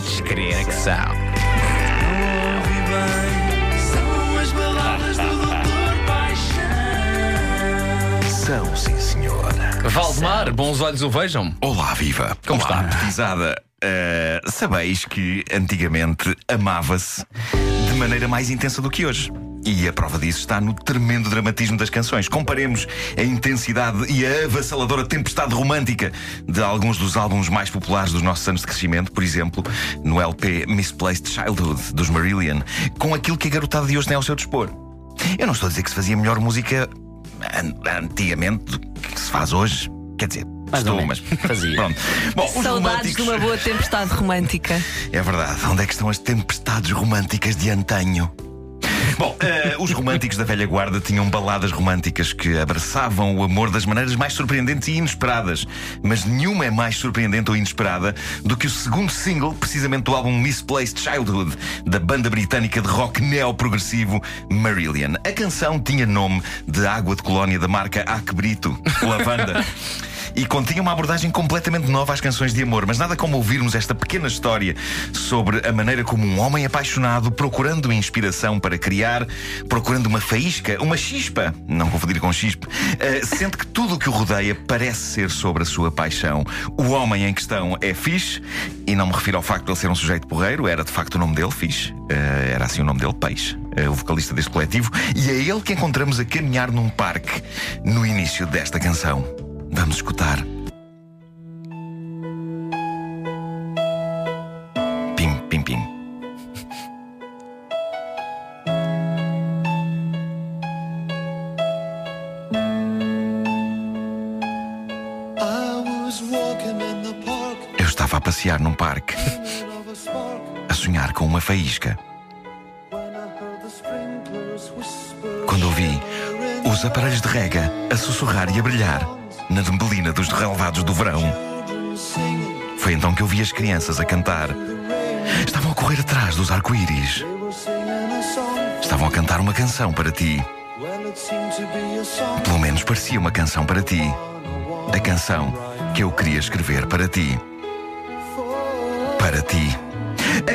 Podes crer que são. Ouvi bem, são as baladas do Doutor Paixão. São, sim, senhor. Valdemar, bons olhos o vejam. Olá, viva. Como Olá, está? Pisada. Eh, sabeis que antigamente amava-se de maneira mais intensa do que hoje. E a prova disso está no tremendo dramatismo das canções. Comparemos a intensidade e a avassaladora tempestade romântica de alguns dos álbuns mais populares dos nossos anos de crescimento, por exemplo, no LP Misplaced Childhood dos Marillion, com aquilo que a garotada de hoje tem ao seu dispor. Eu não estou a dizer que se fazia melhor música an- antigamente do que se faz hoje. Quer dizer, Mais ou estou, mas Fazia. Pronto. Bom, os Saudades românticos. de uma boa tempestade romântica. É verdade. Onde é que estão as tempestades românticas de antanho? Bom, eh, os românticos da velha guarda tinham baladas românticas que abraçavam o amor das maneiras mais surpreendentes e inesperadas. Mas nenhuma é mais surpreendente ou inesperada do que o segundo single, precisamente do álbum Misplaced Childhood, da banda britânica de rock neo-progressivo Marillion. A canção tinha nome de água de colónia da marca Acbrito, Lavanda. E continha uma abordagem completamente nova às canções de amor, mas nada como ouvirmos esta pequena história sobre a maneira como um homem apaixonado, procurando inspiração para criar, procurando uma faísca, uma chispa, não confundir com chispe, eh, sente que tudo o que o rodeia parece ser sobre a sua paixão. O homem em questão é Fish, e não me refiro ao facto de ele ser um sujeito porreiro, era de facto o nome dele, Fish, Eh, era assim o nome dele, Peixe, eh, o vocalista deste coletivo, e é ele que encontramos a caminhar num parque no início desta canção. Vamos escutar. Pim, pim, pim. Eu estava a passear num parque, a sonhar com uma faísca, quando ouvi os aparelhos de rega a sussurrar e a brilhar na neblina dos relevados do verão. Foi então que eu vi as crianças a cantar. Estavam a correr atrás dos arco-íris. Estavam a cantar uma canção para ti. Pelo menos parecia uma canção para ti. A canção que eu queria escrever para ti. Para ti.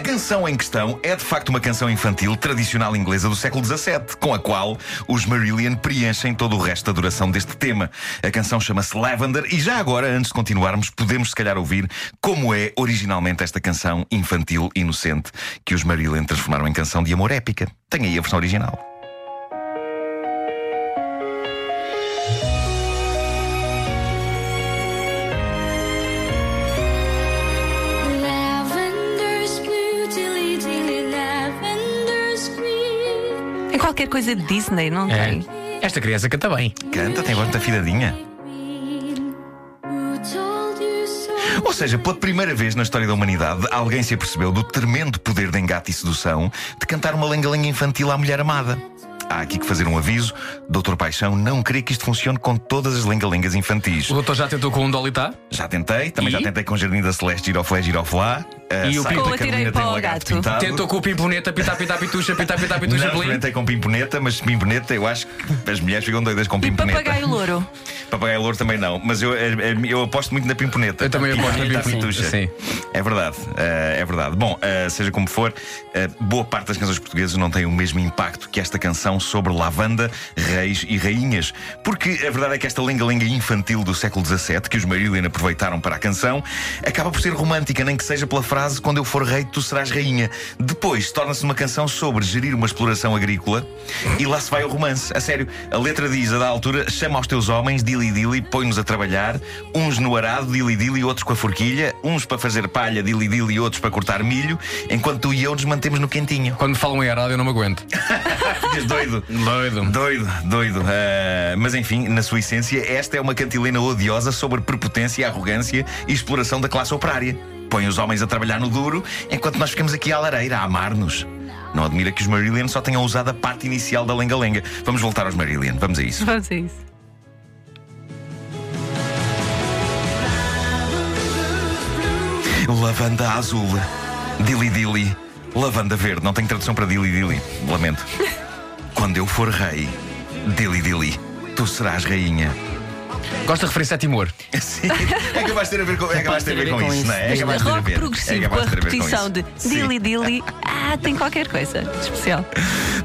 A canção em questão é de facto uma canção infantil tradicional inglesa do século XVII, com a qual os Marillion preenchem todo o resto da duração deste tema. A canção chama-se Lavender e já agora, antes de continuarmos, podemos se calhar ouvir como é originalmente esta canção infantil inocente que os Marillion transformaram em canção de amor épica. Tem aí a versão original. Qualquer coisa de Disney, não É. tem? Esta criança canta bem. Canta, tem voz muito afinadinha. Who told you so? Ou seja, pela primeira vez na história da humanidade, alguém se apercebeu do tremendo poder de engate e sedução de cantar uma lenga-lenga infantil à mulher amada. Há aqui que fazer um aviso. Doutor Paixão não crê que isto funcione com todas as lenga-lengas infantis. O doutor já tentou com um Dolitá? Já tentei, também E? já tentei com Jardim da Celeste, Giroflé, Giroflá. A E o da a Carolina tem um o lagarto gato. pintado. Tentou com o pimponeta, pitá, pitá, pituxa, pitá, pitá, Não, pituxa, plim. experimentei com pimponeta, mas pimponeta eu acho que as mulheres ficam doidas com E pimponeta. papagaio louro. Papagaio louro também não, mas eu, eu, eu aposto muito na pimponeta. Eu também aposto na Pimponeta pitucha. sim. É verdade, eh, é verdade. Bom, eh, seja como for, eh, boa parte das canções portuguesas não tem o mesmo impacto que esta canção sobre lavanda, reis e rainhas. Porque a verdade é que esta lenga-lenga infantil do século XVII, que os Marillion aproveitaram para a canção, acaba por ser romântica, nem que seja pela frase quando eu for rei, tu serás rainha. Depois torna-se uma canção sobre gerir uma exploração agrícola e lá se vai o romance. A sério, a letra diz, a da altura, chama aos teus homens, dili-dili, põe-nos a trabalhar, uns no arado, dili-dili, outros com a forquilha, uns para fazer palha, dili-dili, outros para cortar milho, enquanto tu e eu nos mantemos no quentinho. Quando falam em arado, eu não me aguento. Doido. Doido. Doido, doido. Ah, mas enfim, na sua essência, esta é uma cantilena odiosa sobre prepotência, arrogância e exploração da classe operária. Põe os homens a trabalhar no duro, enquanto nós ficamos aqui à lareira a amar-nos. Não admira que os Marillion só tenham usado a parte inicial da lenga-lenga. Vamos voltar aos Marillion, vamos a isso. Vamos a isso. Lavanda azul, dili-dili, lavanda verde. Não tenho tradução para dili-dili, lamento. Quando eu for rei, dili-dili, tu serás rainha. Gosto da referência a Timor. Sim, é capaz de ter a ver com, é capaz de ter a ver com isso, não é? É capaz de ter a Rock ver. é com a capaz de ter ver repetição isso. de Sim. dilly dilly. Tem qualquer coisa especial.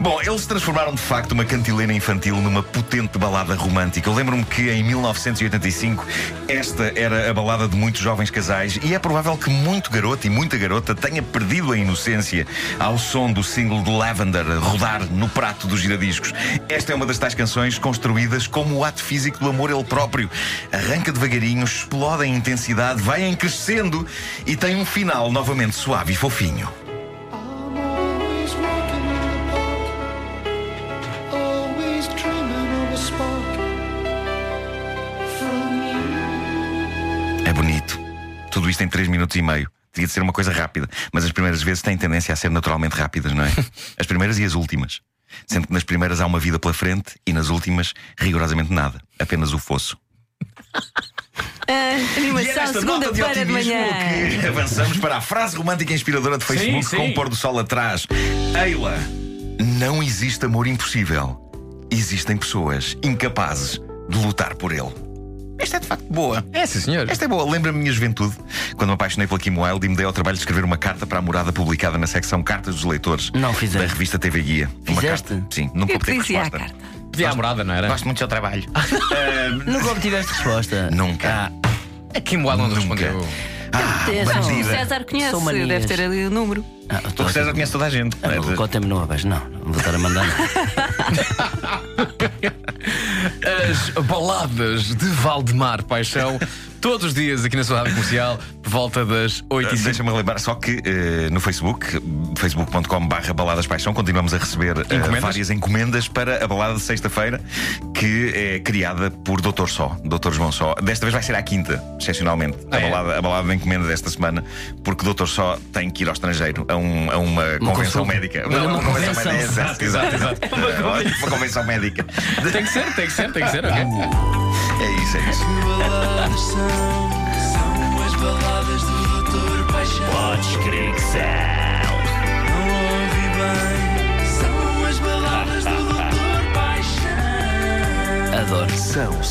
Bom, eles transformaram de facto uma cantilena infantil numa potente balada romântica. Eu lembro-me que em 1985 esta era a balada de muitos jovens casais e é provável que muito garoto e muita garota tenha perdido a inocência ao som do single de Lavender rodar no prato dos giradiscos. Esta é uma das tais canções construídas como o ato físico do amor ele próprio. Arranca devagarinho, explode em intensidade, vai em crescendo e tem um final novamente suave e fofinho. Tudo isto em 3 minutos e meio. Devia de ser uma coisa rápida, mas as primeiras vezes têm tendência a ser naturalmente rápidas, não é? As primeiras e as últimas. Sendo que nas primeiras há uma vida pela frente e nas últimas, rigorosamente nada. Apenas o fosso. Ah, E é animação, nesta nota de segunda-feira de otimismo manhã. que avançamos para a frase romântica e inspiradora de Facebook sim. com o pôr do sol atrás. Eila, não existe amor impossível. Existem pessoas incapazes de lutar por ele. Esta é de facto boa. É, sim, senhor. Esta é boa, lembra-me a minha juventude, quando me apaixonei pela Kim Wilde e me dei ao trabalho de escrever uma carta para a morada publicada na secção Cartas dos Leitores Não fizeste. da revista TV Guia. Uma Fizeste? carta. Sim, nunca obtive dizia a resposta. carta? Pedia a morada, não era? Gosto muito do seu trabalho. Nunca obtiveste resposta. Nunca. Ah, A Kim Wilde não Nunca. respondeu. Ah, É, O bandida. César conhece, São manias. deve ter ali o número. ah, O César conhece toda a gente. Ah, não é? Contem-me no abaixo. Não, não vou estar a mandar. não. As baladas de Valdemar Paixão, todos os dias aqui na sua rádio comercial, volta das 8 e 5 Deixa-me lembrar só que eh, no Facebook, facebook.com/barra baladas paixão, continuamos a receber Encomendas? várias encomendas para a balada de sexta-feira, que é criada por Dr. Só, Dr. João Só. Desta vez vai ser à quinta, excepcionalmente, a, Ah, é? balada, a balada de encomenda desta semana, porque Dr. Só tem que ir ao estrangeiro a, um- a uma, convenção consulta. médica. Olha, uma convenção convenção. médica. Exato, exato, exato. Uma convenção médica. Tem que ser, tem que ser, tem que ser, ok? É isso, é isso. São